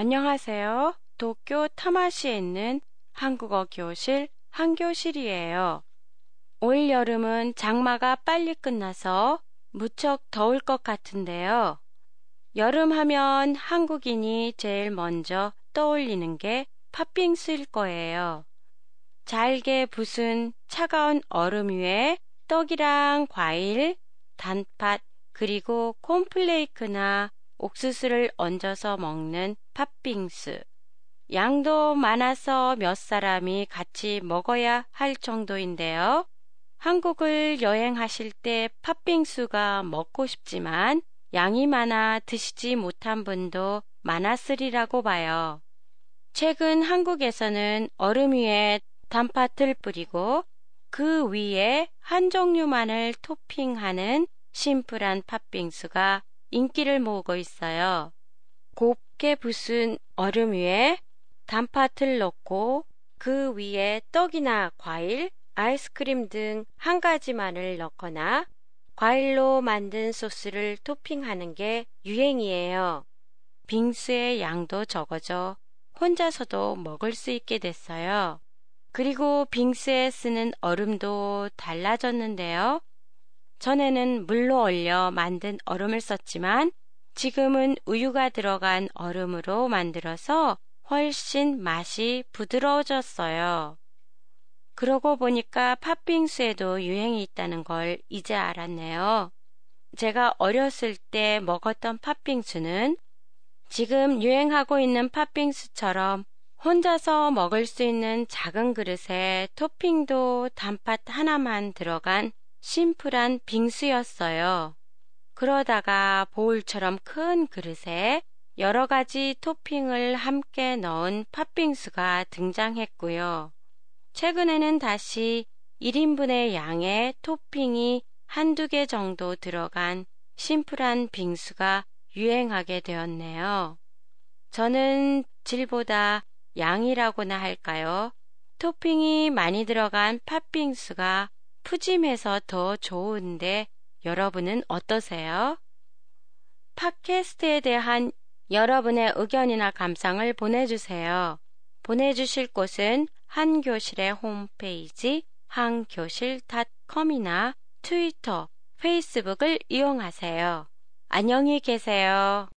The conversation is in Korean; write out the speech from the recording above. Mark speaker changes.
Speaker 1: 안녕하세요. 도쿄 타마시에 있는 한국어 교실 한교실이에요. 올 여름은 장마가 빨리 끝나서 무척 더울 것 같은데요. 여름 하면 한국인이 제일 먼저 떠올리는 게 팥빙수일 거예요. 잘게 부순 차가운 얼음 위에 떡이랑 과일, 단팥, 그리고 콘플레이크나 옥수수를 얹어서 먹는 팥빙수. 양도 많아서 몇 사람이 같이 먹어야 할 정도인데요. 한국을 여행하실 때 팥빙수가 먹고 싶지만 양이 많아 드시지 못한 분도 많았으리라고 봐요. 최근 한국에서는 얼음 위에 단팥을 뿌리고 그 위에 한 종류만을 토핑하는 심플한 팥빙수가 인기를 모으고 있어요. 곱게 부순 얼음 위에 단팥을 넣고 그 위에 떡이나 과일, 아이스크림 등 한 가지만을 넣거나 과일로 만든 소스를 토핑하는 게 유행이에요. 빙수의 양도 적어져 혼자서도 먹을 수 있게 됐어요. 그리고 빙수에 쓰는 얼음도 달라졌는데요. 전에는 물로 얼려 만든 얼음을 썼지만 지금은 우유가 들어간 얼음으로 만들어서 훨씬 맛이 부드러워졌어요. 그러고 보니까 팥빙수에도 유행이 있다는 걸 이제 알았네요. 제가 어렸을 때 먹었던 팥빙수는 지금 유행하고 있는 팥빙수처럼 혼자서 먹을 수 있는 작은 그릇에 토핑도 단팥 하나만 들어간 심플한 빙수였어요. 그러다가 보울처럼 큰 그릇에 여러 가지 토핑을 함께 넣은 팥빙수가 등장했고요. 최근에는 다시 1인분의 양의 토핑이 한두 개 정도 들어간 심플한 빙수가 유행하게 되었네요. 저는 질보다 양이라고나 할까요? 토핑이 많이 들어간 팥빙수가 푸짐해서 더 좋은데 여러분은 어떠세요? 팟캐스트에 대한 여러분의 의견이나 감상을 보내주세요. 보내주실 곳은 한교실의 홈페이지 한교실닷컴이나 트위터, 페이스북을 이용하세요. 안녕히 계세요.